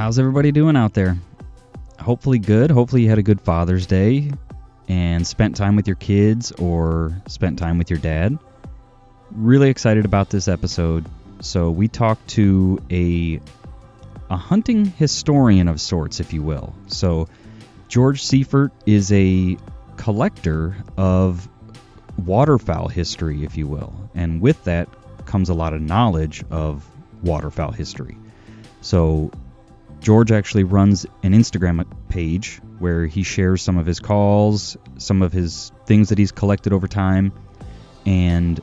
how's everybody doing out there? Hopefully good. Hopefully you had a good Father's Day and spent time with your kids or spent time with your dad. Really excited about this episode. So we talked to a a hunting historian of sorts, if you will. So George Seifert is a collector of waterfowl history, if you will. And with that comes a lot of knowledge of waterfowl history. So George actually runs an Instagram page where he shares some of his calls, some of his things that he's collected over time, and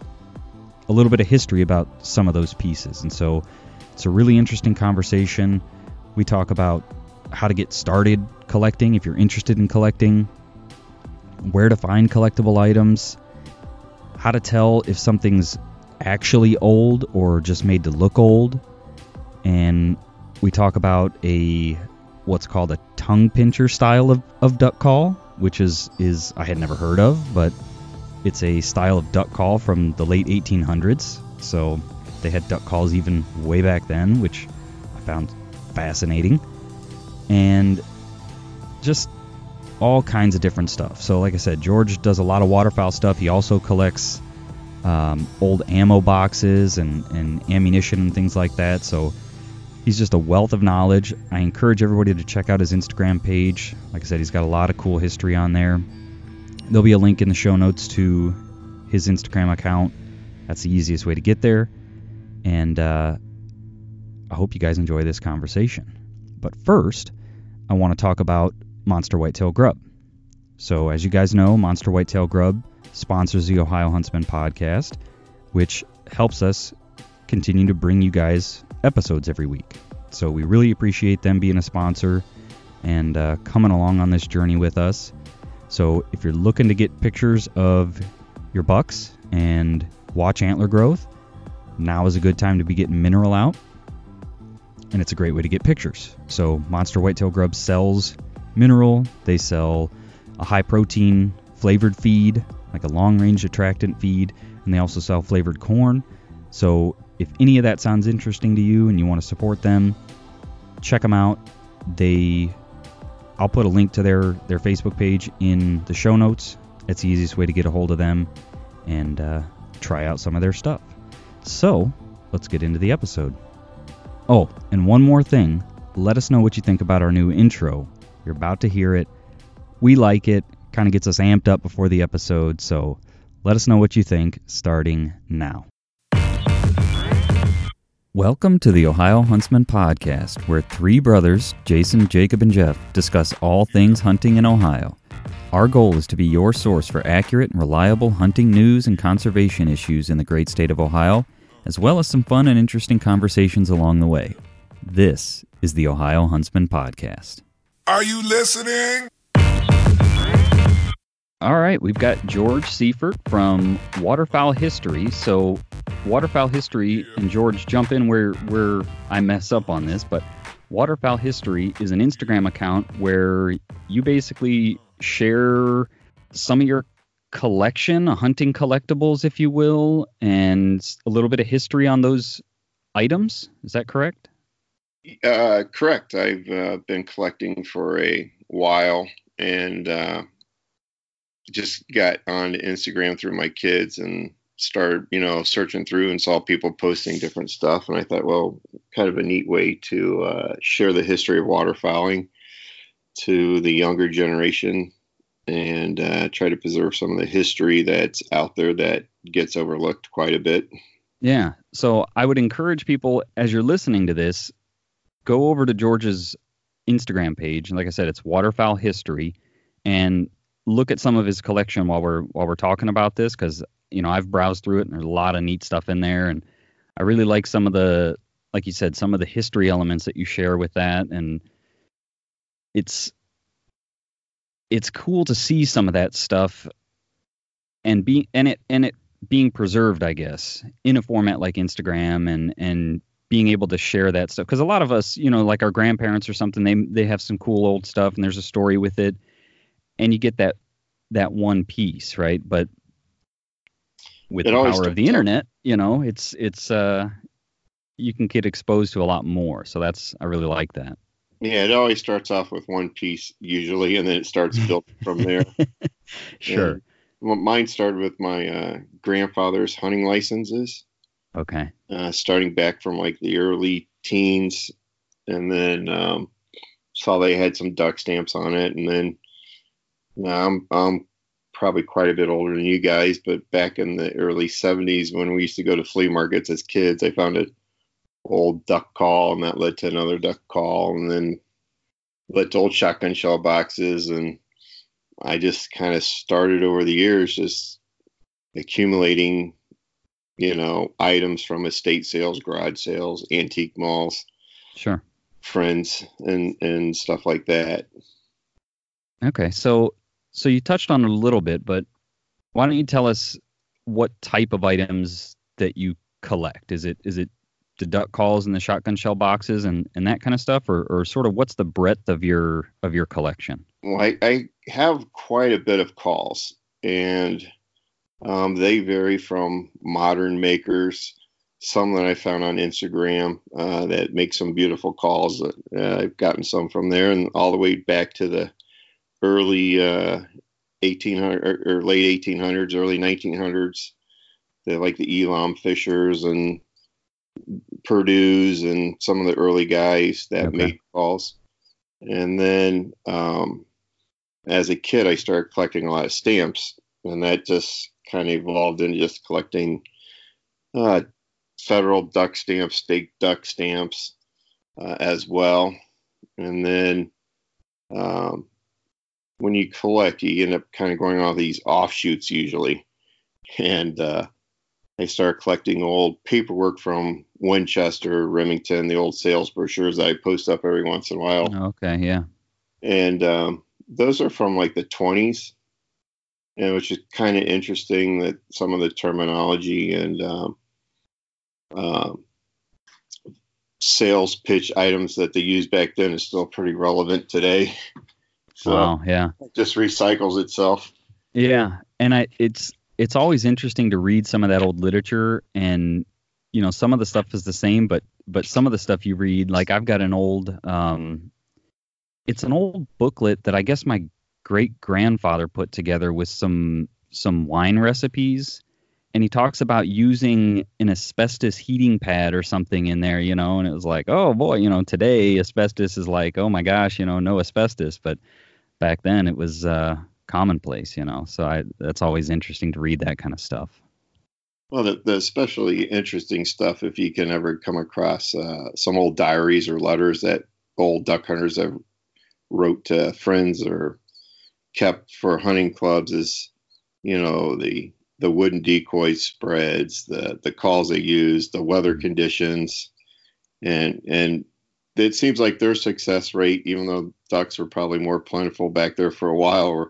a little bit of history about some of those pieces. And so it's a really interesting conversation. We talk about how to get started collecting if you're interested in collecting, where to find collectible items, how to tell if something's actually old or just made to look old, and we talk about a what's called a tongue pincher style of, of duck call, which is is I had never heard of, but it's a style of duck call from the late 1800s. So they had duck calls even way back then, which I found fascinating, and just all kinds of different stuff. So like I said, George does a lot of waterfowl stuff. He also collects um, old ammo boxes and, and ammunition and things like that. So he's just a wealth of knowledge. I encourage everybody to check out his Instagram page. Like I said, he's got a lot of cool history on there. There'll be a link in the show notes to his Instagram account. That's the easiest way to get there. And uh, I hope you guys enjoy this conversation. But first, I want to talk about Monster Whitetail Grub. So, as you guys know, Monster Whitetail Grub sponsors the Ohio Huntsman podcast, which helps us continue to bring you guys episodes every week. So, we really appreciate them being a sponsor and uh, coming along on this journey with us. So, if you're looking to get pictures of your bucks and watch antler growth, now is a good time to be getting mineral out. And it's a great way to get pictures. So, Monster Whitetail Grub sells mineral, they sell a high protein flavored feed, like a long range attractant feed, and they also sell flavored corn. So, if any of that sounds interesting to you and you want to support them, check them out. They I'll put a link to their their Facebook page in the show notes. It's the easiest way to get a hold of them and uh, try out some of their stuff. So, let's get into the episode. Oh, and one more thing. Let us know what you think about our new intro. You're about to hear it. We like it. Kind of gets us amped up before the episode. So let us know what you think starting now. Welcome to the Ohio Huntsman Podcast, where three brothers, Jason, Jacob, and Jeff, discuss all things hunting in Ohio. Our goal is to be your source for accurate and reliable hunting news and conservation issues in the great state of Ohio, as well as some fun and interesting conversations along the way. This is the Ohio Huntsman Podcast. Are you listening? All right, we've got George Seifert from Waterfowl History. So, Waterfowl History, and George, jump in where where I mess up on this, but Waterfowl History is an Instagram account where you basically share some of your collection, hunting collectibles, if you will, and a little bit of history on those items. Is that correct? Uh, correct. I've uh, been collecting for a while and uh, just got on Instagram through my kids and started, you know, searching through and saw people posting different stuff. And I thought, well, kind of a neat way to uh, share the history of waterfowling to the younger generation and uh, try to preserve some of the history that's out there that gets overlooked quite a bit. Yeah. So I would encourage people as you're listening to this, go over to George's Instagram page. And Like I said, it's Waterfowl History, and look at some of his collection while we're while we're talking about this because you know I've browsed through it and there's a lot of neat stuff in there, and I really like some of the like you said some of the history elements that you share with that, and it's it's cool to see some of that stuff and be and it and it being preserved, I guess, in a format like Instagram and and being able to share that stuff. Because a lot of us, you know, like our grandparents or something, they they have some cool old stuff and there's a story with it, and you get that that one piece, right? But with It the power of the internet, you know, it's it's uh you can get exposed to a lot more. So that's I really like that. Yeah, it always starts off with one piece usually, and then it starts building from there. Sure. Well, mine started with my uh, grandfather's hunting licenses, Okay. uh, starting back from like the early teens, and then um, saw they had some duck stamps on it, and then now I'm I'm probably quite a bit older than you guys, but back in the early '70s when we used to go to flea markets as kids, I found an old duck call, and that led to another duck call, and then led to old shotgun shell boxes, and I just kind of started over the years just accumulating, you know, items from estate sales, garage sales, antique malls, Sure. friends, and and stuff like that. Okay. So so you touched on a little bit, but why don't you tell us what type of items that you collect? Is it is it the duck calls and the shotgun shell boxes and, and that kind of stuff, or, or sort of what's the breadth of your of your collection? Well, I, I have quite a bit of calls, and um, they vary from modern makers, some that I found on Instagram uh, that make some beautiful calls. Uh, I've gotten some from there, and all the way back to the early uh, 1800 or, or late 1800s, early 1900s. They like the Elam Fishers and Perdew's and some of the early guys that Okay. made calls. And then um, as a kid, I started collecting a lot of stamps, and that just kind of evolved into just collecting uh, federal duck stamps, state duck stamps uh, as well. And then um, when you collect, you end up kind of going on these offshoots usually. And uh, I started collecting old paperwork from Winchester, Remington, the old sales brochures that I post up every once in a while Okay. Yeah. and um, those are from like the 20s and which is kind of interesting that some of the terminology and um, um, sales pitch items that they used back then is still pretty relevant today so Wow. Yeah. it just recycles itself Yeah, and I it's it's always interesting to read some of that old literature and you know some of the stuff is the same but but some of the stuff you read like I've got an old um it's an old booklet that I guess my great grandfather put together with some some wine recipes and he talks about using an asbestos heating pad or something in there you know and it was like oh boy you know today asbestos is like oh my gosh you know no asbestos but back then it was uh commonplace, you know. So I that's always interesting to read that kind of stuff. well the, the especially interesting stuff if you can ever come across uh, some old diaries or letters that old duck hunters have wrote to friends or kept for hunting clubs is you know the the wooden decoy spreads the the calls they use the weather conditions and and it seems like their success rate even though ducks were probably more plentiful back there for a while were,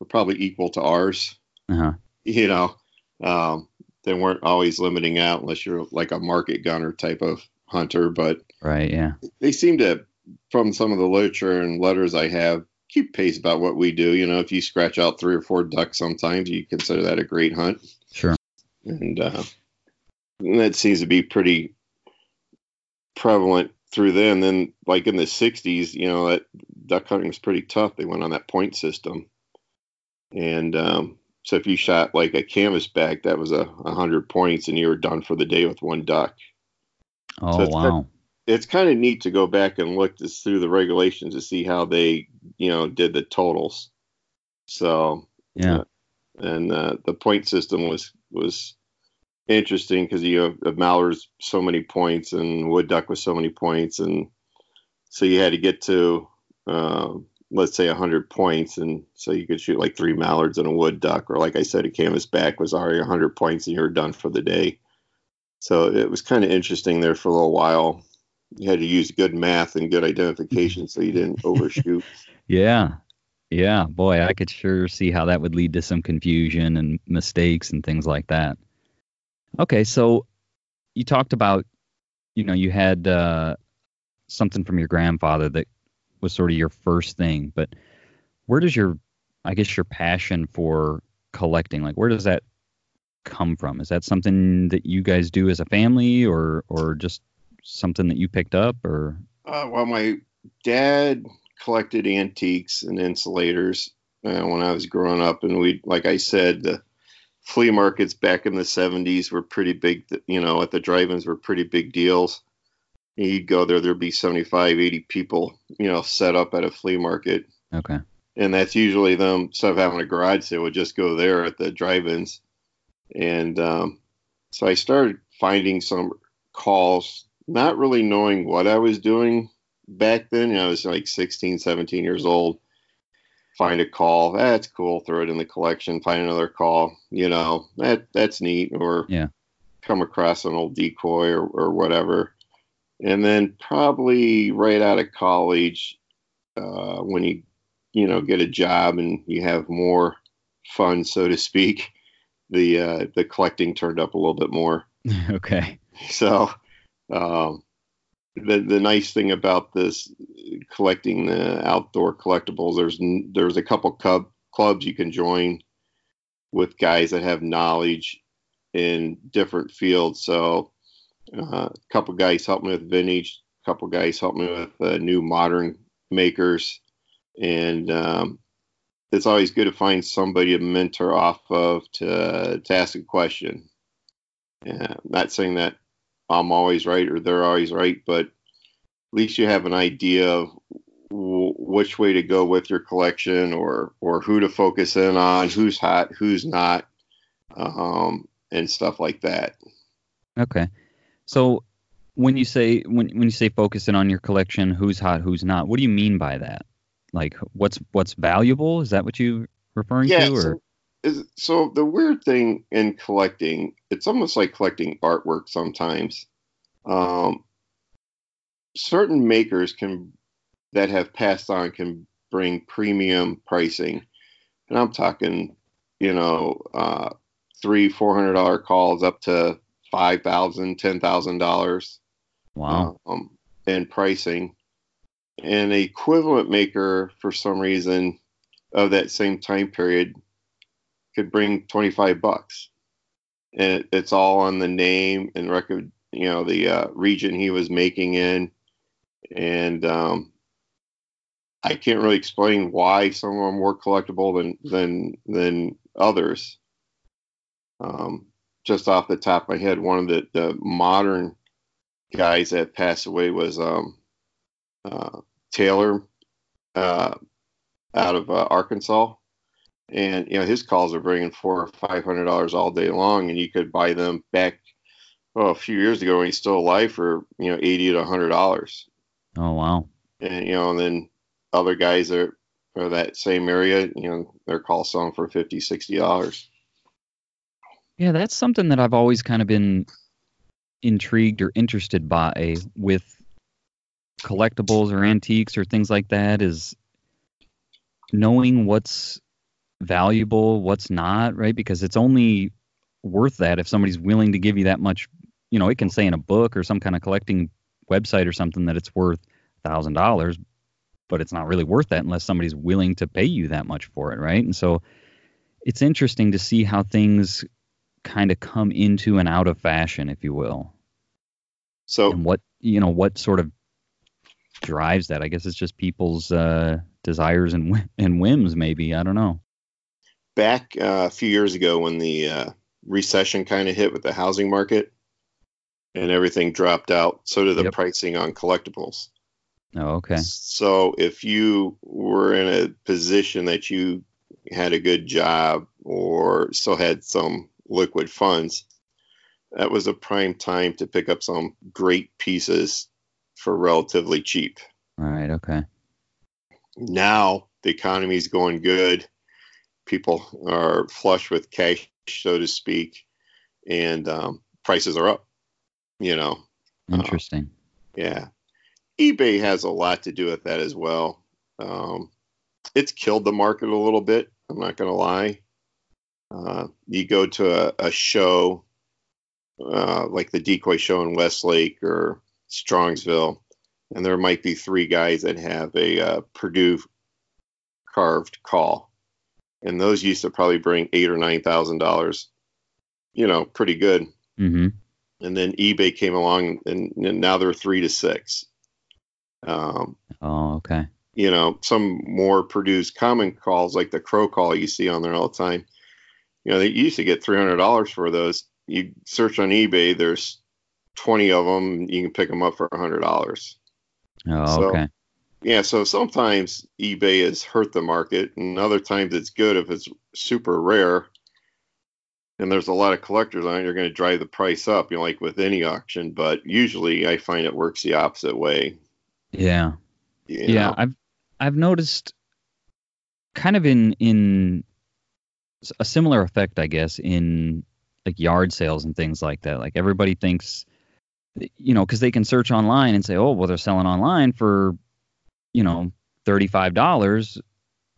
were probably equal to ours Uh-huh. you know um, they weren't always limiting out unless you're like a market gunner type of hunter but Right, yeah. they seem to from some of the literature and letters i have keep pace about what we do you know if you scratch out three or four ducks sometimes you consider that a great hunt. Sure. and, uh, that seems to be pretty prevalent through then. Then like in the 60s you know that duck hunting was pretty tough. They went on that point system. And um, so if you shot like a canvas back that was a, hundred points and you were done for the day with one duck. Oh it's wow. It's kind of neat to go back and look this through the regulations to see how they you know did the totals. So Yeah. and uh, the point system was was interesting because you have mallard's so many points and wood duck was so many points and so you had to get to um, let's say 100 points and so you could shoot like three mallards and a wood duck or like i said a canvas back was already 100 points and you were done for the day. So it was kind of interesting there for a little while you had to use good math and good identification so you didn't overshoot Yeah. Yeah, boy, I could sure see how that would lead to some confusion and mistakes and things like that. Okay, so you talked about, you know, you had uh, something from your grandfather that was sort of your first thing, but where does your, I guess, your passion for collecting, like, where does that come from? Is that something that you guys do as a family, or or just something that you picked up, or Uh, well, my dad collected antiques and insulators uh, when I was growing up, and we, like I said, the flea markets back in the 70s were pretty big. You know, at the drive-ins were pretty big deals. You'd go there, there'd be 75, 80 people, you know, set up at a flea market. Okay. And that's usually them, instead of having a garage sale, would just go there at the drive-ins. And um, so I started finding some calls, not really knowing what I was doing back then. You know, I was like 16, 17 years old. Find a call, that's cool. Throw it in the collection. Find another call, you know, that that's neat. Or Yeah. come across an old decoy or, or whatever. And then probably right out of college, uh, when you you know get a job and you have more fun, so to speak, the uh, the collecting turned up a little bit more. okay. So um, the the nice thing about this collecting the outdoor collectibles, there's there's a couple club clubs you can join with guys that have knowledge in different fields. So uh, a couple guys help me with vintage, a couple guys help me with uh, new modern makers, and um, it's always good to find somebody to mentor off of to to ask a question. Yeah, not saying that I'm always right or they're always right, but at least you have an idea of w- which way to go with your collection or or who to focus in on, who's hot, who's not, um, and stuff like that. Okay. So when you say when when you say focusing on your collection, who's hot, who's not, what do you mean by that? Like what's what's valuable? Is that what you referring yeah. to? Or So, is, so the weird thing in collecting, it's almost like collecting artwork sometimes. Um, certain makers can that have passed on can bring premium pricing, and I'm talking, you know, uh, three four hundred dollar calls up to five thousand, ten thousand dollars wow. um, and pricing. And a equivalent maker, for some reason, of that same time period, could bring 25 bucks. And it, it's all on the name and record, you know, the uh, region he was making in. And um, I can't really explain why some of them are more collectible than than than others. Um, just off the top of my head, one of the, the modern guys that passed away was um, uh, Taylor uh, out of uh, Arkansas, and you know his calls are bringing four or five hundred dollars all day long, and you could buy them back well a few years ago when he's still alive for you know eighty to hundred dollars, Oh wow. and you know and then other guys are are that same area, you know their calls selling for fifty sixty dollars. Yeah, that's something that I've always kind of been intrigued or interested by with collectibles or antiques or things like that is knowing what's valuable, what's not, right? Because it's only worth that if somebody's willing to give you that much, you know, it can say in a book or some kind of collecting website or something that it's worth thousand dollars, but it's not really worth that unless somebody's willing to pay you that much for it, right? And so it's interesting to see how things kind of come into and out of fashion, if you will, So and what you know what sort of drives that. I guess it's just people's uh, desires and and whims, maybe. I don't know. Back uh, a few years ago when the uh, recession kind of hit with the housing market and everything dropped out, so did the Yep. pricing on collectibles. Oh, okay. So if you were in a position that you had a good job or still had some liquid funds, that was a prime time to pick up some great pieces for relatively cheap. All right. Okay. Now the economy's going good. People are flush with cash, so to speak, and um, prices are up. You know, Uh, Interesting. yeah. eBay has a lot to do with that as well. Um, it's killed the market a little bit. I'm not going to lie. Uh, you go to a, a show uh, like the Decoy Show in Westlake or Strongsville, and there might be three guys that have a uh, Perdew carved call, and those used to probably bring eight or nine thousand dollars. You know, pretty good Mm-hmm. and then eBay came along, and, and now they're three to six. Um, Oh, okay. You know, some more produced common calls like the crow call you see on there all the time. You know, they used to get three hundred dollars for those. You search on eBay, there's twenty of them. You can pick them up for hundred dollars. Oh, So- okay. Yeah, so sometimes eBay has hurt the market, and other times it's good if it's super rare. And there's a lot of collectors on it, you're going to drive the price up, you know, like with any auction. But usually, I find it works the opposite way. Yeah. you yeah know. i've i've noticed kind of in in a similar effect i guess in like yard sales and things like that like everybody thinks you know because they can search online and say oh well they're selling online for you know $35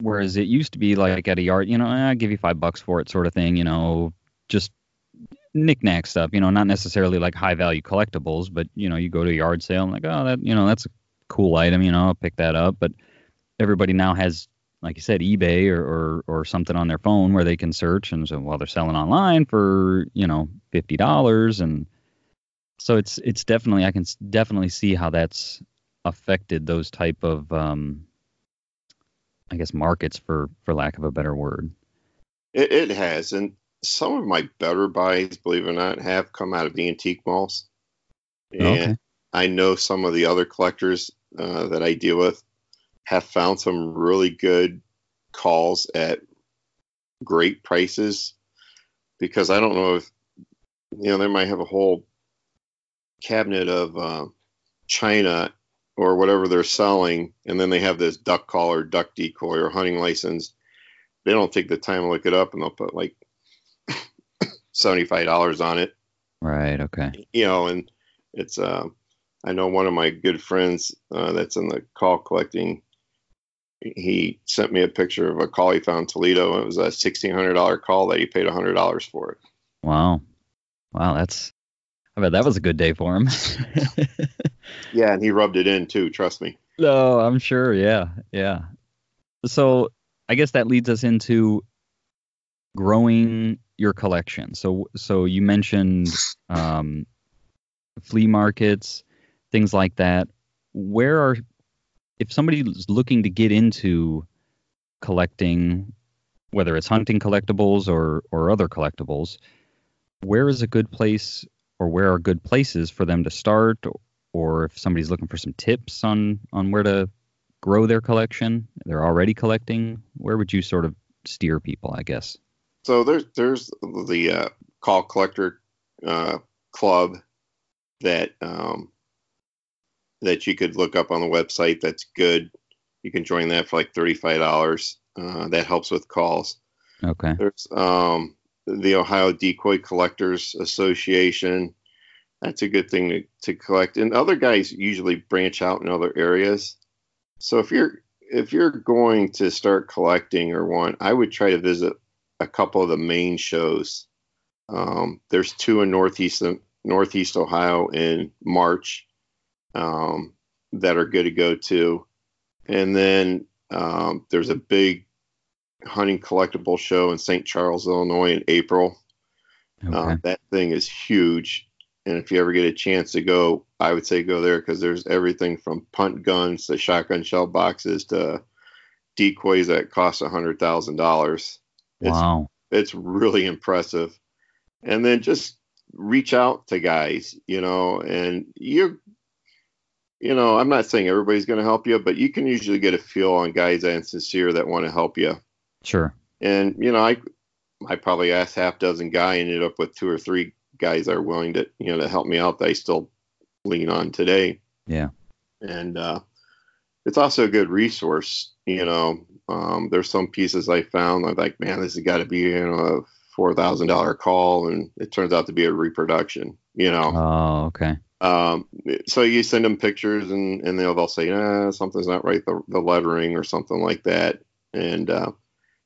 whereas it used to be like at a yard you know "Eh, i'll give you five bucks for it sort of thing you know just knick-knack stuff you know not necessarily like high value collectibles but you know you go to a yard sale and like oh that you know that's a cool item, you know, I'll pick that up. But everybody now has, like you said, eBay or, or, or something on their phone where they can search. And so, well, they're selling online for, you know, $50. And so it's, it's definitely, I can definitely see how that's affected those type of, um, I guess, markets for, for lack of a better word. It, it has, and some of my better buys, believe it or not, have come out of the antique malls. And Okay. I know some of the other collectors uh, that I deal with have found some really good calls at great prices because I don't know if you know they might have a whole cabinet of uh, China or whatever they're selling, and then they have this duck call or duck decoy or hunting license. They don't take the time to look it up, and they'll put like seventy five dollars on it Right. Okay. you know, and it's uh, I know one of my good friends uh, that's in the call collecting. He sent me a picture of a call he found in Toledo. And it was a sixteen hundred dollar call that he paid hundred dollars for it. Wow. Wow. That's, I bet that was a good day for him. Yeah, and he rubbed it in too. Trust me. No, I'm sure. Yeah, yeah. So I guess that leads us into growing your collection. So, so you mentioned um, flea markets, things like that. Where are, if somebody's looking to get into collecting, whether it's hunting collectibles or or other collectibles, where is a good place, or where are good places for them to start, or if somebody's looking for some tips on on where to grow their collection, they're already collecting, where would you sort of steer people, I guess? So there's there's the uh, call collector uh, club that um, that you could look up on the website. That's good. You can join that for like thirty five dollars. Uh, that helps with calls. Okay. There's um, the Ohio Decoy Collectors Association. That's a good thing to, to collect. And other guys usually branch out in other areas. So if you're if you're going to start collecting or want, I would try to visit a couple of the main shows. Um, there's two in northeast Northeast Ohio in March um, that are good to go to, and then um, there's a big hunting collectible show in St. Charles, Illinois in April. Okay. Uh, that thing is huge. And if you ever get a chance to go, I would say go there because there's everything from punt guns to shotgun shell boxes to decoys that cost a hundred thousand dollars. It's wow. it's really impressive. And then just reach out to guys, you know, and you're you know, I'm not saying everybody's going to help you, but you can usually get a feel on guys that are sincere that want to help you. Sure. And you know, I I probably asked half dozen guy, ended up with two or three guys that are willing to you know to help me out that I still lean on today. Yeah. And uh, it's also a good resource. You know, um, there's some pieces I found. I'm like, man, this has got to be you know a four thousand dollar call, and it turns out to be a reproduction. You know, Oh, okay. um, so you send them pictures, and and they'll they'll say, nah, something's not right, the the lettering or something like that, and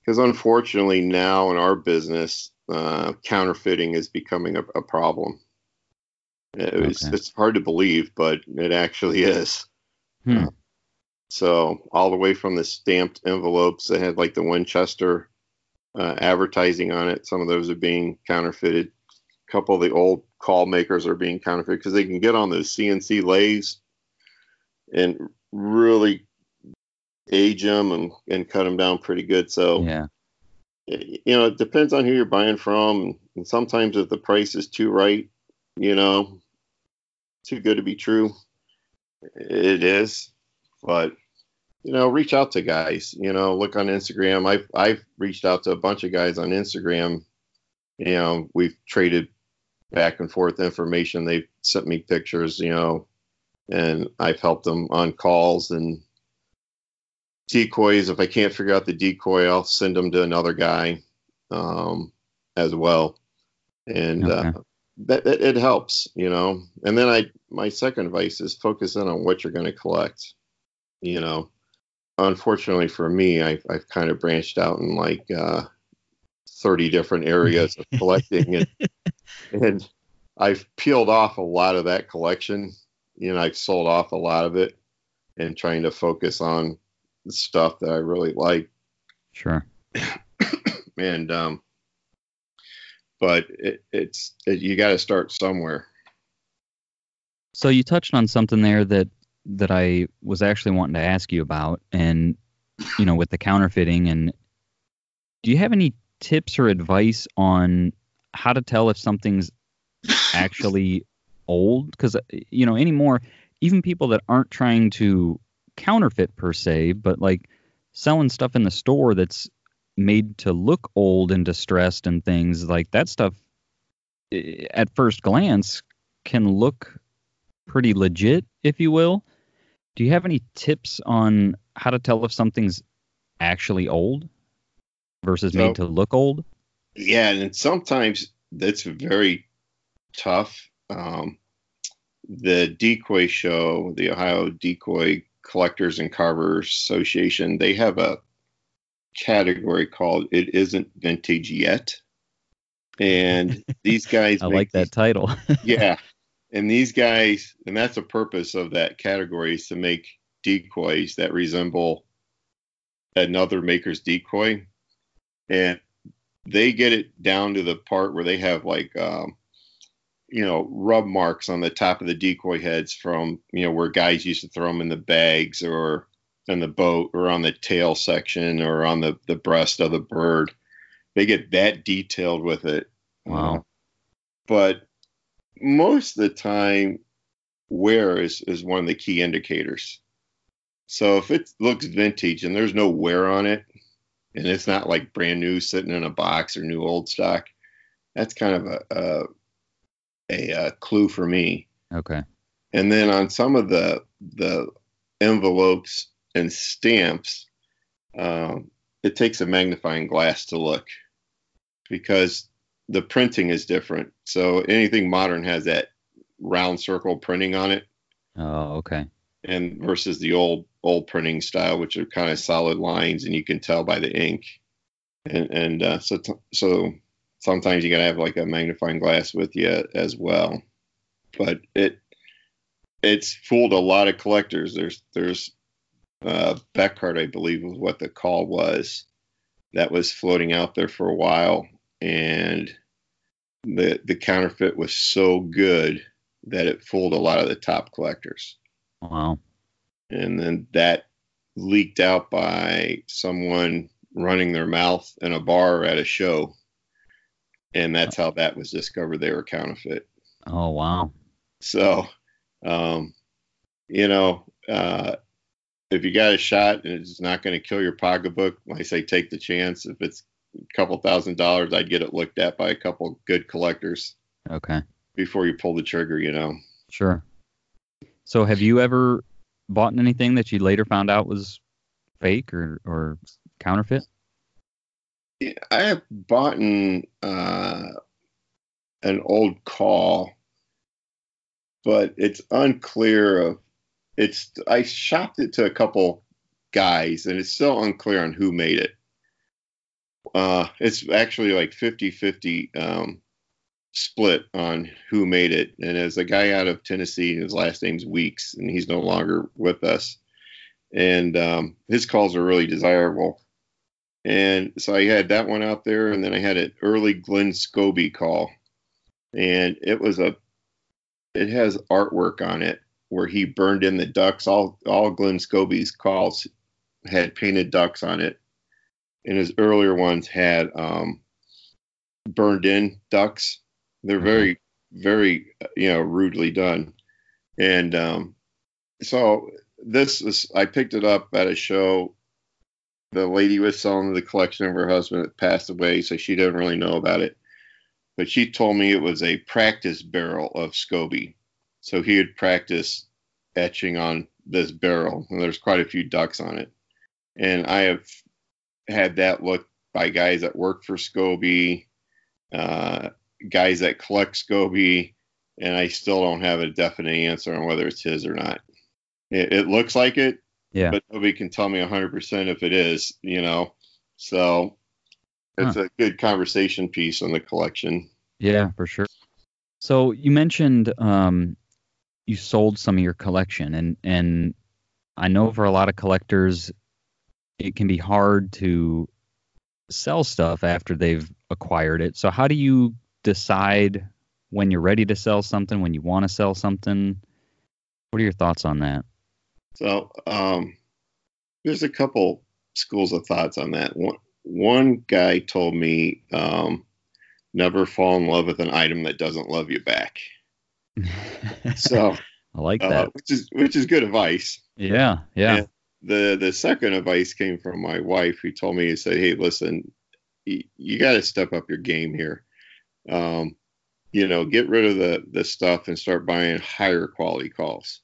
because unfortunately now in our business, uh, counterfeiting is becoming a, a problem. It's, Okay. it's hard to believe, but it actually is. Hmm. So all the way from the stamped envelopes that had like the Winchester uh, advertising on it, some of those are being counterfeited. A couple of the old call makers are being counterfeited because they can get on those CNC lathes and really age them and, and cut them down pretty good. So Yeah. you know, it depends on who you're buying from. And sometimes if the price is too right, you know, too good to be true, it is. But you know, reach out to guys. You know, look on Instagram. I've I've reached out to a bunch of guys on Instagram. You know, we've traded back and forth information. They've sent me pictures. You know, and I've helped them on calls and decoys. If I can't figure out the decoy, I'll send them to another guy um, as well, and uh, that, that it helps, you know. And then I, my second advice is focus in on what you're going to collect. You know, unfortunately for me, I, I've kind of branched out in like uh, 30 different areas of collecting, and and I've peeled off a lot of that collection. You know, I've sold off a lot of it, and trying to focus on stuff that I really like. Sure. And um, but it, it's it, you got to start somewhere. So you touched on something there that that I was actually wanting to ask you about, and you know, with the counterfeiting. And do you have any tips or advice on how to tell if something's actually old? Because you know, anymore, even people that aren't trying to counterfeit per se, but like selling stuff in the store that's made to look old and distressed and things like that stuff at first glance can look pretty legit, if you will. Do you have any tips on how to tell if something's actually old versus So- made to look old? Yeah, and sometimes that's very tough. Um, the decoy show, the Ohio Decoy Collectors and Carvers Association, they have a category called "It Isn't Vintage Yet," and these guys I like that title. yeah. And these guys, and that's the purpose of that category is to make decoys that resemble another maker's decoy. And they get it down to the part where they have like, um, you know, rub marks on the top of the decoy heads from, you know, where guys used to throw them in the bags or in the boat or on the tail section or on the, the breast of the bird. They get that detailed with it. Wow. but most of the time wear is, is one of the key indicators so if it looks vintage and there's no wear on it and it's not like brand new sitting in a box or new old stock that's kind of a a, a, a clue for me okay. and then on some of the the envelopes and stamps um, it takes a magnifying glass to look because the printing is different so anything modern has that round circle printing on it Oh, okay. and versus the old old printing style which are kind of solid lines and you can tell by the ink and and uh, so t- so sometimes you gotta have like a magnifying glass with you as well. But it it's fooled a lot of collectors. There's there's uh Beckhardt I believe was what the call was that was floating out there for a while. And the the counterfeit was so good that it fooled a lot of the top collectors. Wow. and then that leaked out by someone running their mouth in a bar at a show and that's how that was discovered they were counterfeit Oh, wow. so um, you know uh, if you got a shot and it's not going to kill your pocketbook i say take the chance if it's a couple thousand dollars i'd get it looked at by a couple good collectors Okay. before you pull the trigger you know Sure. So, have you ever bought anything that you later found out was fake or or counterfeit? I have bought an, uh, an old call, but it's unclear of it's. I shopped it to a couple guys, and it's still unclear on who made it. Uh, it's actually like 50-50 um, split on who made it, and as a guy out of Tennessee. His last name's Weeks, and he's no longer with us. And um, his calls are really desirable. And so I had that one out there, and then I had an early Glynn Scobey call, and it was a, it has artwork on it where he burned in the ducks. All all Glynn Scobey's calls, had painted ducks on it, and his earlier ones had um, burned in ducks. They're very, very, you know, rudely done. And um, so this is, I picked it up at a show. The lady was selling the collection of her husband that passed away, so she didn't really know about it. But she told me it was a practice barrel of Scobey. So he had practiced etching on this barrel, and there's quite a few ducks on it. And I have had that looked by guys that work for Scobey, uh, guys that collect Scobey, and I still don't have a definite answer on whether it's his or not. It, it looks like it, Yeah. but nobody can tell me 100% if it is, you know. So it's a good conversation piece on the collection. Yeah, for sure. So you mentioned um, you sold some of your collection, and and I know for a lot of collectors, it can be hard to sell stuff after they've acquired it. So how do you decide when you're ready to sell something, when you want to sell something? What are your thoughts on that? So um, there's a couple schools of thoughts on that. One, one guy told me um, never fall in love with an item that doesn't love you back. So I like uh, that. which is which is good advice. Yeah, yeah, Yeah. The the second advice came from my wife, who told me to say, "Hey, listen, you, you got to step up your game here. Um, you know, get rid of the the stuff and start buying higher quality calls.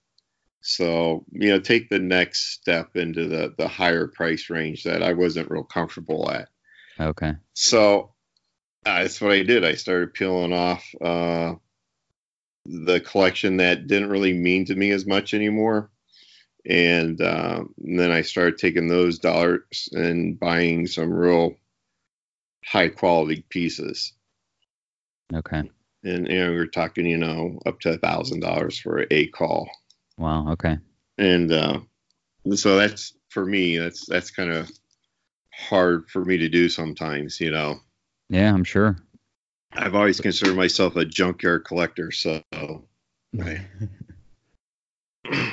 So you know, take the next step into the the higher price range that I wasn't real comfortable at. Okay. So uh, that's what I did. I started peeling off uh, the collection that didn't really mean to me as much anymore. And, uh, and then I started taking those dollars and buying some real high quality pieces. Okay. And you know, we are talking, you know, up to a thousand dollars for a call. Wow. Okay. And uh, so that's for me. That's that's kind of hard for me to do sometimes. You know, Yeah, I'm sure. I've always considered myself a junkyard collector. So Right.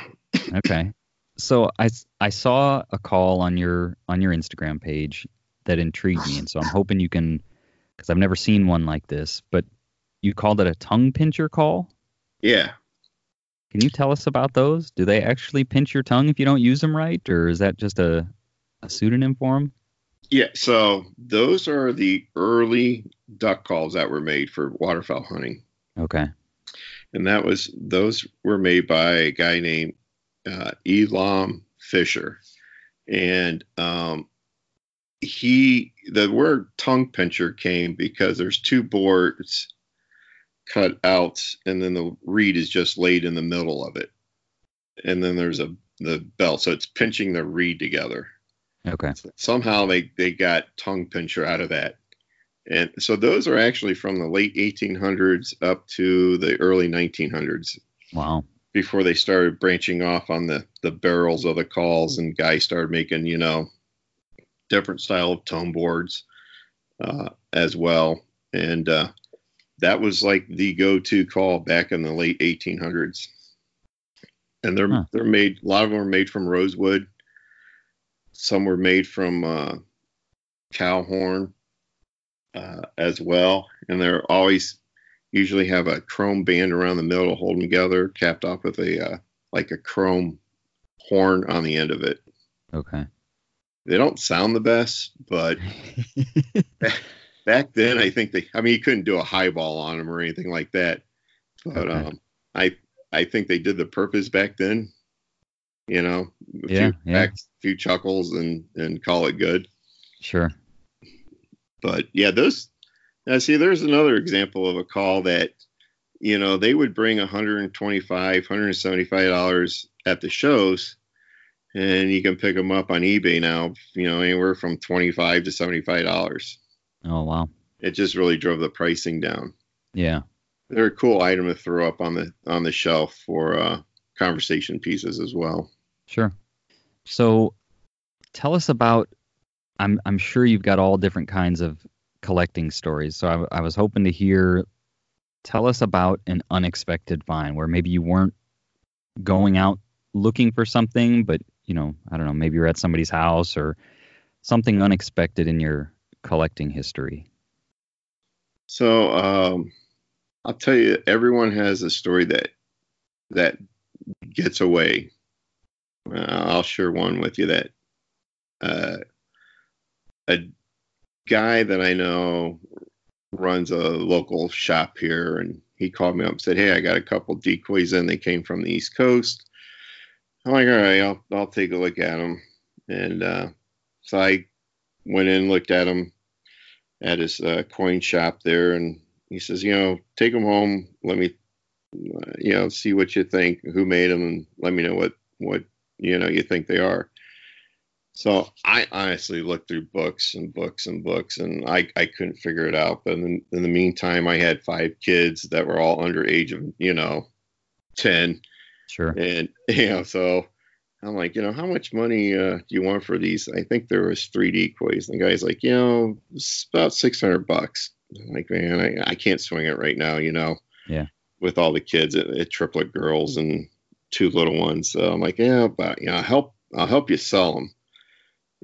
okay. So I I saw a call on your on your Instagram page that intrigued me, and so I'm hoping you can, because I've never seen one like this. But you called it a tongue pincher call. yeah, Can you tell us about those? Do they actually pinch your tongue if you don't use them right, or is that just a a pseudonym for them? yeah. So those are the early duck calls that were made for waterfowl hunting. Okay. and that was those were made by a guy named uh, Elam Fisher, and um, he the word tongue pincher came because there's two boards cut out, and then the reed is just laid in the middle of it, and then there's a the belt, so it's pinching the reed together. Okay. Somehow they they got tongue pincher out of that. And so those are actually from the late 1800s up to the early 1900s Wow. before they started branching off on the, the barrels of the calls and guys started making, you know, different style of tone boards uh, as well. And uh, that was like the go-to call back in the late 1800s. And they're Huh. they're made. A lot of them are made from rosewood. Some were made from uh, cow horn uh, as well, and they're always usually have a chrome band around the middle to hold them together, capped off with a uh, like a chrome horn on the end of it. Okay. They don't sound the best, but back then I think they. I mean, you couldn't do a highball on them or anything like that, but Okay. um, I I think they did the purpose back then. You know, a Yeah, few yeah. a few chuckles, and and call it good. Sure. but yeah, those. Now, see, there's another example of a call that, you know, they would bring 125, 175 dollars at the shows, and you can pick them up on eBay now. You know, anywhere from 25 to 75 dollars. Oh wow. It just really drove the pricing down. Yeah. They're a cool item to throw up on the on the shelf for uh, conversation pieces as well. Sure. So tell us about I'm I'm sure you've got all different kinds of collecting stories. So I, I was hoping to hear tell us about an unexpected find where maybe you weren't going out looking for something but you know, I don't know, maybe you're at somebody's house or something unexpected in your collecting history. So um, I'll tell you, everyone has a story that that gets away. Uh, I'll share one with you that uh, a guy that I know runs a local shop here, and he called me up and said, "Hey, I got a couple decoys in. They came from the East Coast." I'm like, "All right, I'll I'll take a look at them." And uh, so I went in, looked at them at his uh, coin shop there, and he says, "You know, take them home. Let me, you know, see what you think. Who made them, and let me know what what you know you think they are." So I honestly looked through books and books and books, and I, I couldn't figure it out. But in, in the meantime, I had five kids that were all under age of you know ten, Sure. and you know so I'm like, you know, how much money uh, do you want for these? I think there was three decoys. And the guy's like, you know, it's about six hundred bucks. I'm like, man, I, I can't swing it right now, you know. Yeah. With all the kids, it, it triplet girls and two little ones. So I'm like, yeah, but you know, I'll help I'll help you sell them.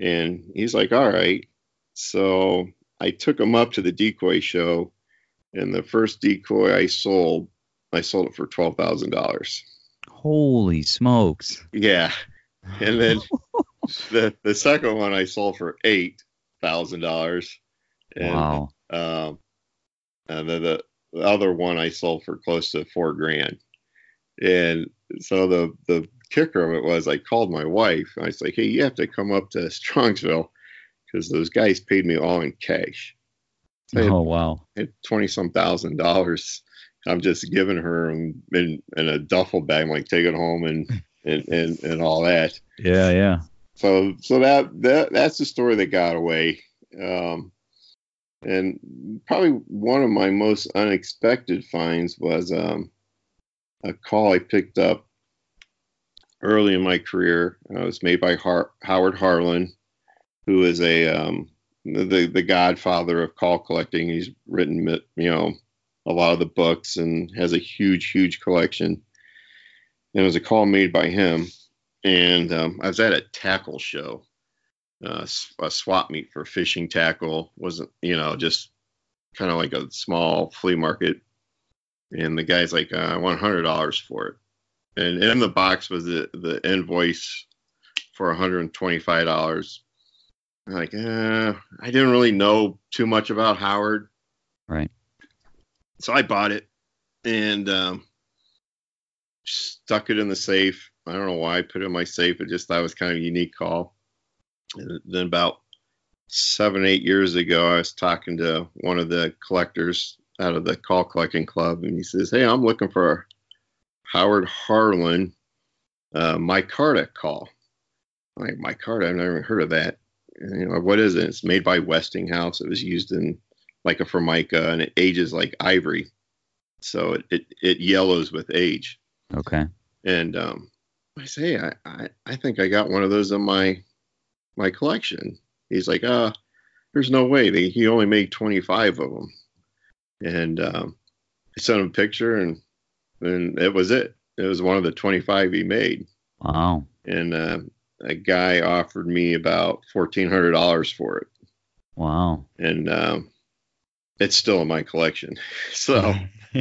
And he's like, all right. So I took him up to the decoy show, and the first decoy I sold, I sold it for twelve thousand dollars. Holy smokes. Yeah. And then the the second one I sold for eight thousand dollars. And wow. um and then the, the other one I sold for close to four grand. And so the the kicker of it was I called my wife. I was like, hey, you have to come up to Strongsville because those guys paid me all in cash. Oh wow. twenty some thousand dollars. I'm just giving her in, in, in a duffel bag, I'm like take it home and, and, and, and all that. Yeah, yeah. So so that, that that's the story that got away. Um, and probably one of my most unexpected finds was um, a call I picked up early in my career. Uh, it was made by Har- Howard Harlan, who is a um, the the godfather of call collecting. He's written you know a lot of the books and has a huge huge collection. It was a call made by him, and um, I was at a tackle show, uh, a swap meet for fishing tackle. wasn't you know just kind of like a small flea market. And the guy's like, uh, I want hundred dollars for it. And in the box was the, the invoice for $125. I'm like, uh, I didn't really know too much about Howard. Right. So I bought it and um, stuck it in the safe. I don't know why I put it in my safe. It just thought it was kind of a unique call. And then about seven, eight years ago, I was talking to one of the collectors out of the call collecting club, and he says, Hey, I'm looking for Howard Harlan uh, micarta call. I'm like micarta, I've never heard of that. And, you know, what is it? It's made by Westinghouse. It was used in like a formica, and it ages like ivory, so it it, it yellows with age. Okay. And um, I say, I, I I think I got one of those in my my collection. He's like, uh, there's no way. They, he only made 25 of them. And um, I sent him a picture, and and it was it. It was one of the 25 he made. Wow. And uh, a guy offered me about $1,400 for it. Wow. And um, it's still in my collection. So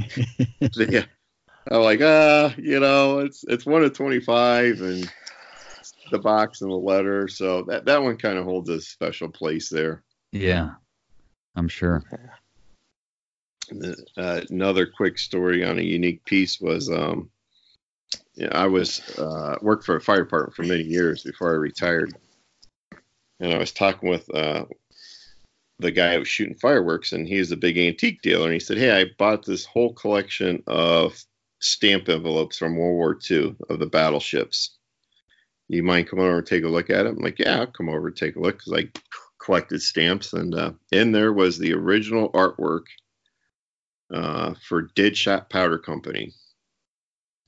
yeah, I'm like, ah, you know, it's it's one of 25, and the box and the letter. So that that one kind of holds a special place there. yeah. I'm sure. Uh, another quick story on a unique piece was um, yeah, I was uh, worked for a fire department for many years before I retired, and I was talking with uh, the guy who was shooting fireworks, and he's a big antique dealer, and he said, "Hey, I bought this whole collection of stamp envelopes from World War II of the battleships. You mind coming over and take a look at it?" I'm like, "Yeah, I'll come over and take a look," because I collected stamps, and uh, in there was the original artwork uh, for Dead Shot Powder Company.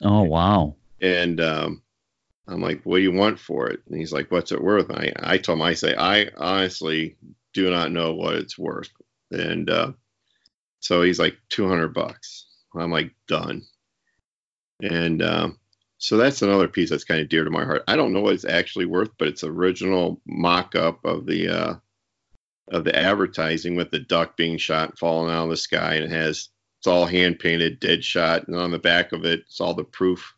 Oh wow. And um, I'm like, what do you want for it? And he's like, what's it worth? And I, I told him, I say, I honestly do not know what it's worth. And uh, so he's like, 200 bucks. I'm like, done. And um, so that's another piece that's kind of dear to my heart. I don't know what it's actually worth, but it's original mock-up of the uh, of the advertising with the duck being shot and falling out of the sky, and it has it's all hand painted, dead shot, and on the back of it, it's all the proof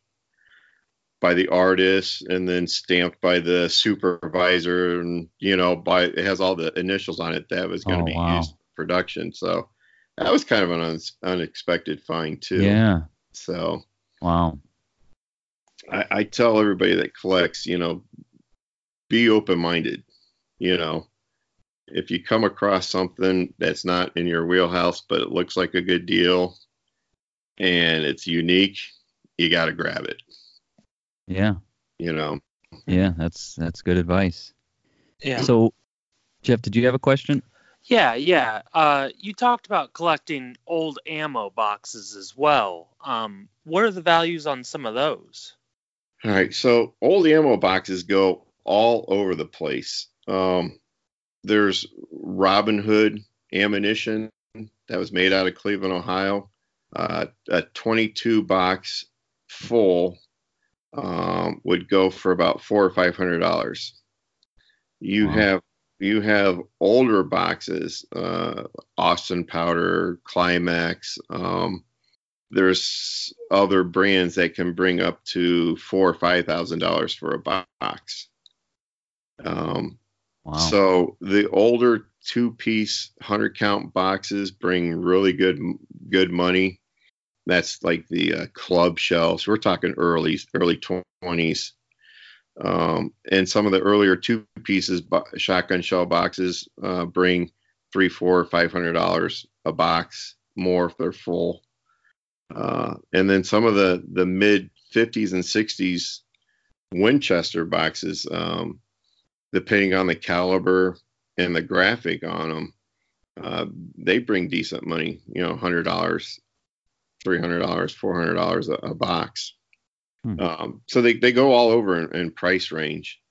by the artist, and then stamped by the supervisor, and you know, by it has all the initials on it that was going to Oh, be wow. used for production. So that was kind of an un- unexpected find too. Yeah. So Wow. I, I tell everybody that collects, you know, be open minded. You know, if you come across something that's not in your wheelhouse, but it looks like a good deal and it's unique, you got to grab it. Yeah. You know, Yeah. That's that's good advice. Yeah. So, Jeff, did you have a question? Yeah, yeah. Uh, you talked about collecting old ammo boxes as well. Um, what are the values on some of those? All right, so old ammo boxes go all over the place. Um, there's Robin Hood ammunition that was made out of Cleveland, Ohio. Uh, a 22 box full um, would go for about four or five hundred dollars. You Wow. have you have older boxes, uh, Austin Powder, Climax. Um, there's other brands that can bring up to four or five thousand dollars for a box. Um, Wow. So the older two-piece hundred count boxes bring really good good money. That's like the uh, club shells. We're talking early early twenties. Um, and some of the earlier two pieces bo- shotgun shell boxes uh, bring three, four, five hundred dollars a box more if they're full. Uh, and then some of the the mid 50s and 60s Winchester boxes, um, depending on the caliber and the graphic on them, uh, they bring decent money. You know, hundred dollars, three hundred dollars, four hundred dollars a box. Hmm. Um, so they, they go all over in, in price range.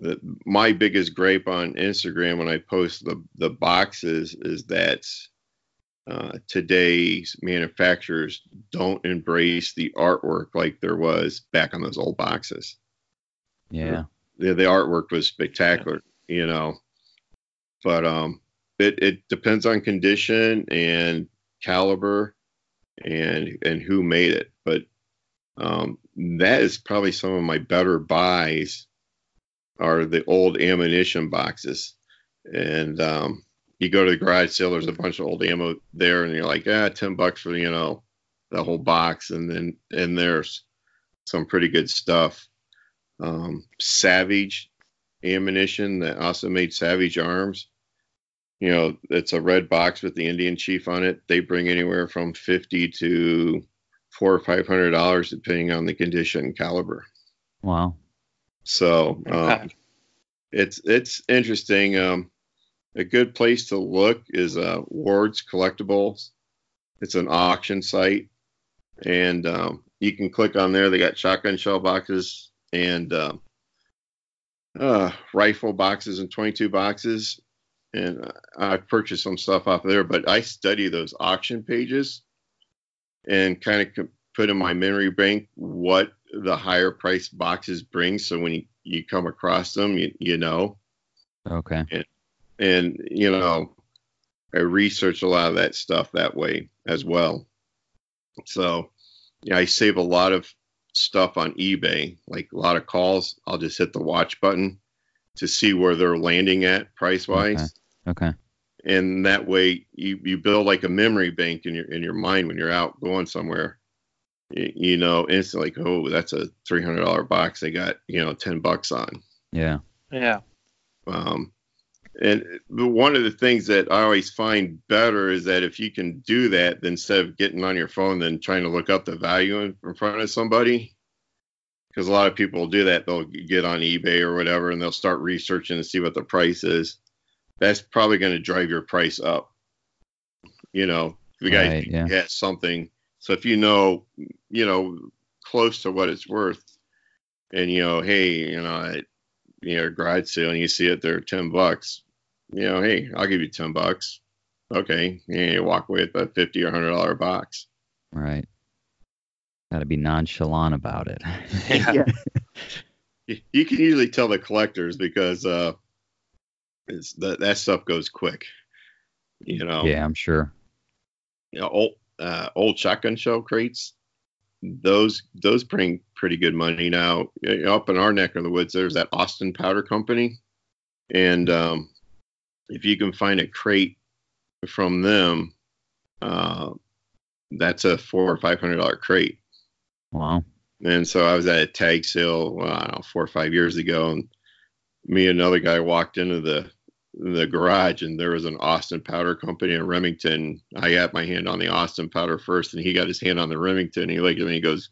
The, my biggest gripe on Instagram when I post the the boxes is that uh, today's manufacturers don't embrace the artwork like there was back on those old boxes. yeah. The, the artwork was spectacular, you know, but um, it, it depends on condition and caliber and and who made it. But um, that is probably some of my better buys are the old ammunition boxes. And um, you go to the garage sale, there's a bunch of old ammo there, and you're like, ah, ten bucks for you know the whole box, and then and there's some pretty good stuff. Um, Savage ammunition that also made Savage arms. You know, it's a red box with the Indian chief on it. They bring anywhere from fifty to four or five hundred dollars, depending on the condition and caliber. Wow. So um, it's it's interesting. Um, a good place to look is uh, Ward's Collectibles. It's an auction site, and um, you can click on there. They got shotgun shell boxes and um, uh, rifle boxes and 22 boxes. And uh, I've purchased some stuff off there, but I study those auction pages and kind of put in my memory bank what the higher price boxes bring. So when you, you come across them, you, you know, Okay. and you know, I research a lot of that stuff that way as well. So yeah, I save a lot of stuff on eBay, like a lot of calls. I'll just hit the watch button to see where they're landing at price wise. Okay. And that way you, you build like a memory bank in your in your mind when you're out going somewhere. You, you know, instantly like, oh, that's a three hundred dollar box they got, you know, ten bucks on. Yeah. Yeah. Um, and one of the things that I always find better is that if you can do that, then instead of getting on your phone, then trying to look up the value in, in front of somebody, because a lot of people do that. They'll get on eBay or whatever, and they'll start researching to see what the price is. That's probably going to drive your price up. You know, the guy Right, yeah. has something. So if you know, you know, close to what it's worth, and you know, hey, you know, at you know, garage sale and you see it there ten bucks, you know, hey, I'll give you ten bucks. Okay, And you walk away with a fifty or hundred dollar box. Right. Got to be nonchalant about it. Yeah. You, you can usually tell the collectors because uh, it's that that stuff goes quick. You know, yeah, I'm sure. you know, old uh, old shotgun shell crates. Those those bring pretty good money now. Up in our neck of the woods, there's that Austin Powder Company, and um, if you can find a crate from them, uh, that's a four or five hundred dollar crate. Wow. And so I was at a tag sale, well, I don't know, four or five years ago, and me and another guy walked into the the garage, and there was an Austin Powder Company in Remington. I got my hand on the Austin Powder first, and he got his hand on the Remington. He looked at me, and he goes,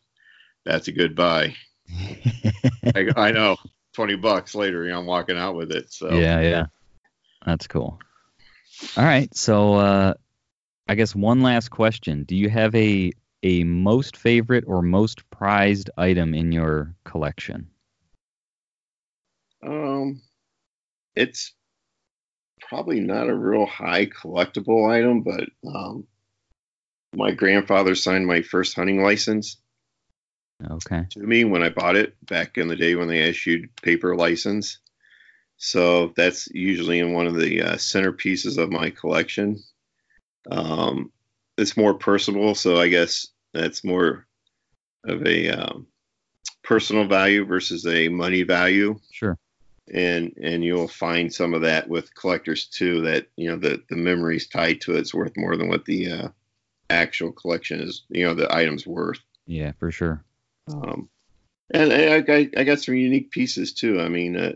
"That's a good buy." I, go, I know. Twenty bucks later, you know, I'm walking out with it. So Yeah, yeah. That's cool. All right. So uh I guess one last question. Do you have a a most favorite or most prized item in your collection? Um, it's probably not a real high collectible item, but um, my grandfather signed my first hunting license Okay. to me when I bought it back in the day when they issued paper license. So that's usually in one of the uh, centerpieces of my collection. Um, it's more personal, so I guess that's more of a um, personal value versus a money value Sure. And and you'll find some of that with collectors too that you know the the memories tied to it's worth more than what the uh, actual collection is you know the item's worth. Yeah, for sure. um, and I, I got- I got some unique pieces too. I mean uh,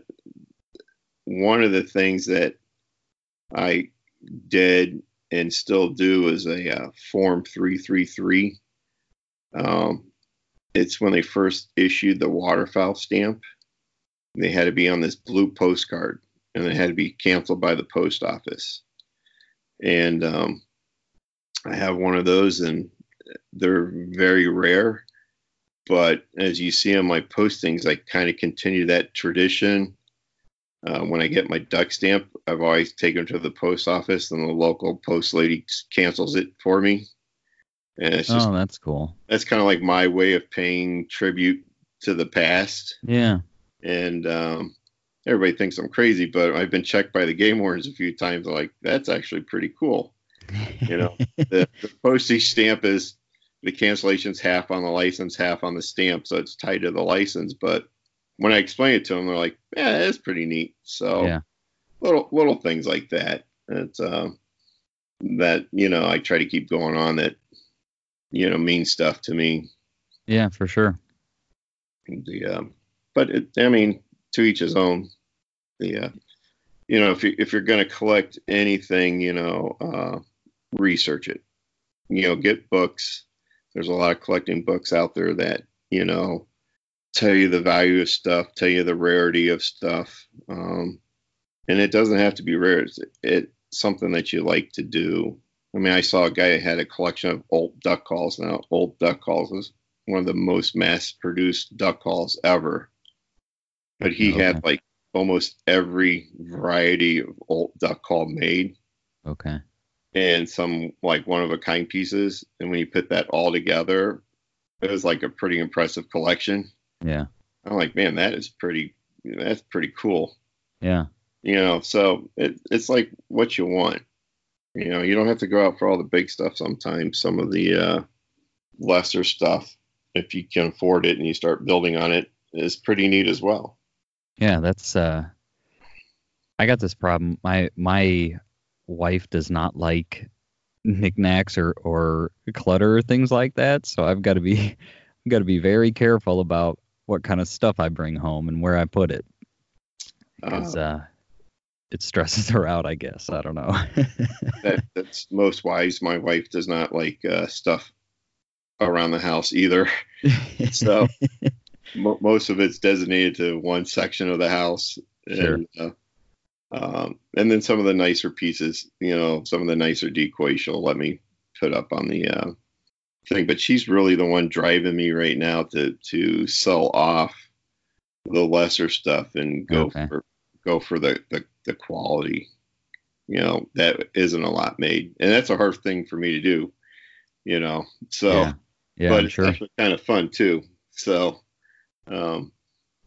one of the things that i did and still do is a uh, form 333 um, it's when they first issued the waterfowl stamp they had to be on this blue postcard and they had to be canceled by the post office and um, i have one of those and they're very rare but as you see on my postings i kind of continue that tradition uh, when i get my duck stamp i've always taken to the post office and the local post lady cancels it for me and it's just oh, that's cool. that's kind of like my way of paying tribute to the past Yeah. And um, everybody thinks I'm crazy, but I've been checked by the game wardens a few times. Like that's actually pretty cool. You know, the, the postage stamp is the cancellation's half on the license, half on the stamp, so it's tied to the license. But when I explain it to them, they're like, "Yeah, that's pretty neat." So Yeah. little little things like that. It's um, that you know I try to keep going on that you know mean stuff to me Yeah, for sure. the um, but it, I mean, to each his own. The uh, you know, if you if you're going to collect anything, you know, uh, research it. You know, get books. There's a lot of collecting books out there that you know tell you the value of stuff, tell you the rarity of stuff, um, and it doesn't have to be rare. It's it, something that you like to do. I mean, I saw a guy that had a collection of old duck calls. Now, old duck calls is one of the most mass-produced duck calls ever. But he Okay. had like almost every variety of old duck call made Okay. and some like one of a kind pieces. And when you put that all together, it was like a pretty impressive collection. Yeah. I'm like, man, that is pretty. That's pretty cool. Yeah. You know, so it, it's like what you want. You know, you don't have to go out for all the big stuff. Sometimes some of the uh, lesser stuff, if you can afford it and you start building on it, is pretty neat as well. Yeah, that's uh I got this problem. My my wife does not like knickknacks or or clutter or things like that, so I've got to be I've got to be very careful about what kind of stuff I bring home and where I put it because Uh, uh it stresses her out, I guess. I don't know. that that's most wise. My wife does not like uh, stuff around the house either. So mo most of it's designated to one section of the house, Sure. and uh, um, and then some of the nicer pieces, you know, some of the nicer decoys she'll let me put up on the uh, thing. But she's really the one driving me right now to to sell off the lesser stuff and go Okay. for go for the, the the quality. You know, that isn't a lot made, and that's a hard thing for me to do. You know, so Yeah. Yeah, but it's actually kind of fun too. So, um,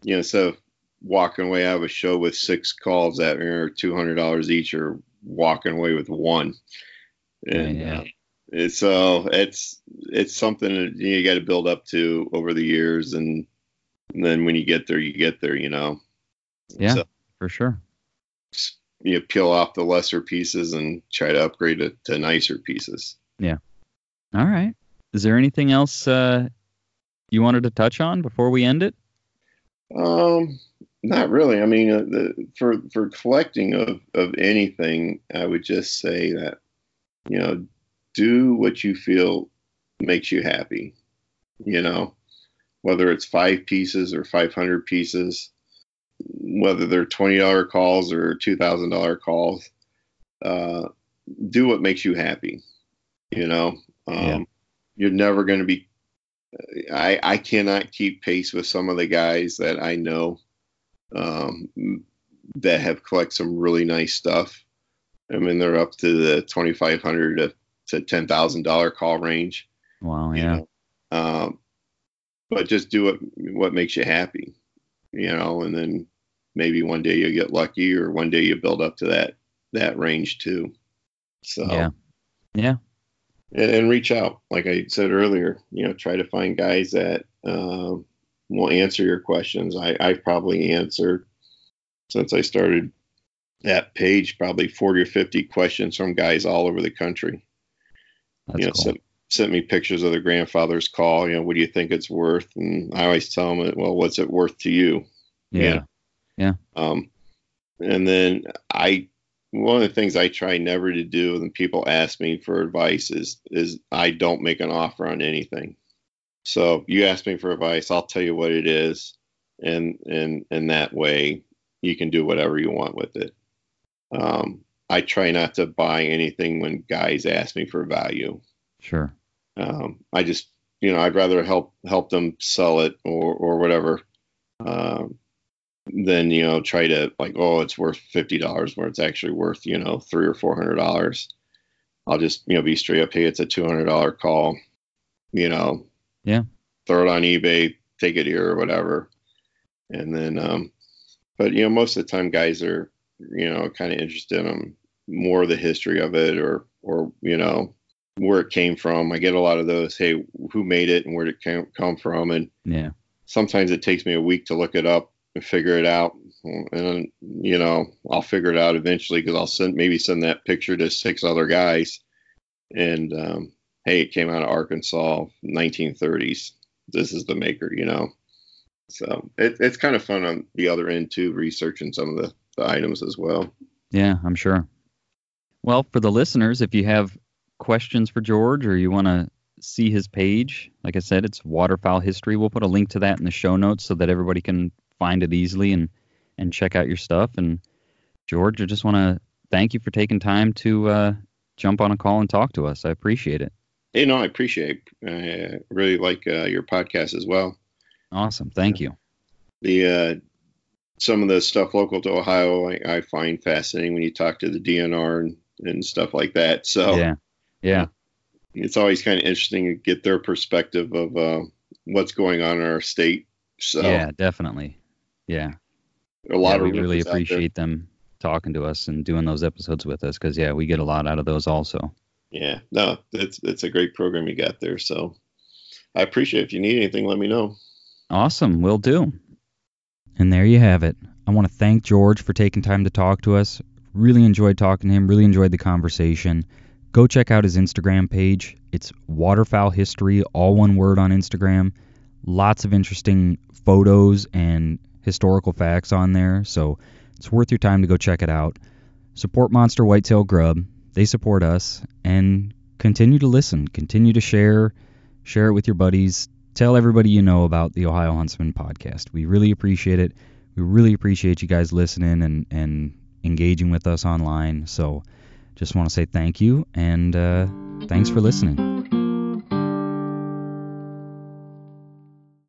you know, so walking away out of a show with six calls that are two hundred dollars each, or walking away with one, and Yeah. uh, it's so it's it's something that you got to build up to over the years, and then when you get there, you get there, you know. Yeah. So, For sure. you peel off the lesser pieces and try to upgrade it to nicer pieces. Yeah. All right. Is there anything else uh, you wanted to touch on before we end it? Um, not really. I mean, uh, the, for for collecting of of anything, I would just say that you know, do what you feel makes you happy. You know, whether it's five pieces or five hundred pieces, whether they're twenty dollar calls or two thousand dollar calls, uh, do what makes you happy. You know, um, Yeah. you're never going to be I I cannot keep pace with some of the guys that I know um, that have collected some really nice stuff. I mean, they're up to the twenty five hundred to, to ten thousand dollar call range. Wow. you Yeah. know. Um, but just do what what makes you happy, you know, and then maybe one day you get lucky, or one day you build up to that that range too. So Yeah. Yeah. And, and reach out. Like I said earlier, you know, try to find guys that um, will answer your questions. I, I've probably answered since I started that page probably 40 or 50 questions from guys all over the country. That's you know, cool. sent, sent me pictures of their grandfather's call. You know, what do you think it's worth? And I always tell them, well, what's it worth to you? Yeah. Yeah. Um, and then I, one of the things I try never to do, when people ask me for advice, is is I don't make an offer on anything. So you ask me for advice, I'll tell you what it is, and and and that way you can do whatever you want with it. Um, I try not to buy anything when guys ask me for value. Sure. Um, I just, you know, I'd rather help help them sell it or or whatever, um, than you know try to like, oh, it's worth fifty dollars where it's actually worth you know three or four hundred dollars. I'll just you know be straight up. Hey, it's a two hundred dollar call. You know. Yeah. Throw it on eBay, take it here or whatever, and then. um But you know, most of the time, guys are you know kind of interested in more of the history of it or or you know where it came from. I get a lot of those. Hey, who made it and where did it come from? And Yeah. sometimes it takes me a week to look it up and figure it out. And you know, I'll figure it out eventually because I'll send maybe send that picture to six other guys. And um, hey, it came out of Arkansas, 1930s. This is the maker, you know. So it, it's kind of fun on the other end too, researching some of the, the items as well. Yeah, I'm sure. Well, for the listeners, if you have questions for George or you want to see his page, like I said, it's Waterfowl History. We'll put a link to that in the show notes so that everybody can find it easily and and check out your stuff. And George, I just want to thank you for taking time to uh, jump on a call and talk to us. I appreciate it. Hey, no, I appreciate. It. I really like uh, your podcast as well. Awesome. Thank you. the uh, some of the stuff local to Ohio I, I find fascinating when you talk to the DNR and, and stuff like that. So Yeah. Yeah. it's always kind of interesting to get their perspective of uh, what's going on in our state. So Yeah, definitely. Yeah. a lot yeah, of we really rumors out there. appreciate them talking to us and doing those episodes with us because yeah, we get a lot out of those also. Yeah, no, it's it's a great program you got there. So I appreciate it. if you need anything, let me know. Awesome, we'll do. And there you have it. I want to thank George for taking time to talk to us. Really enjoyed talking to him, really enjoyed the conversation. Go check out his Instagram page. It's Waterfowl History, all one word on Instagram. Lots of interesting photos and historical facts on there, so it's worth your time to go check it out. Support Monster Whitetail Grub. They support us and continue to listen, continue to share, share it with your buddies, tell everybody you know about the Ohio Huntsman podcast. We really appreciate it. We really appreciate you guys listening and, and engaging with us online. So just want to say thank you and uh, thanks for listening.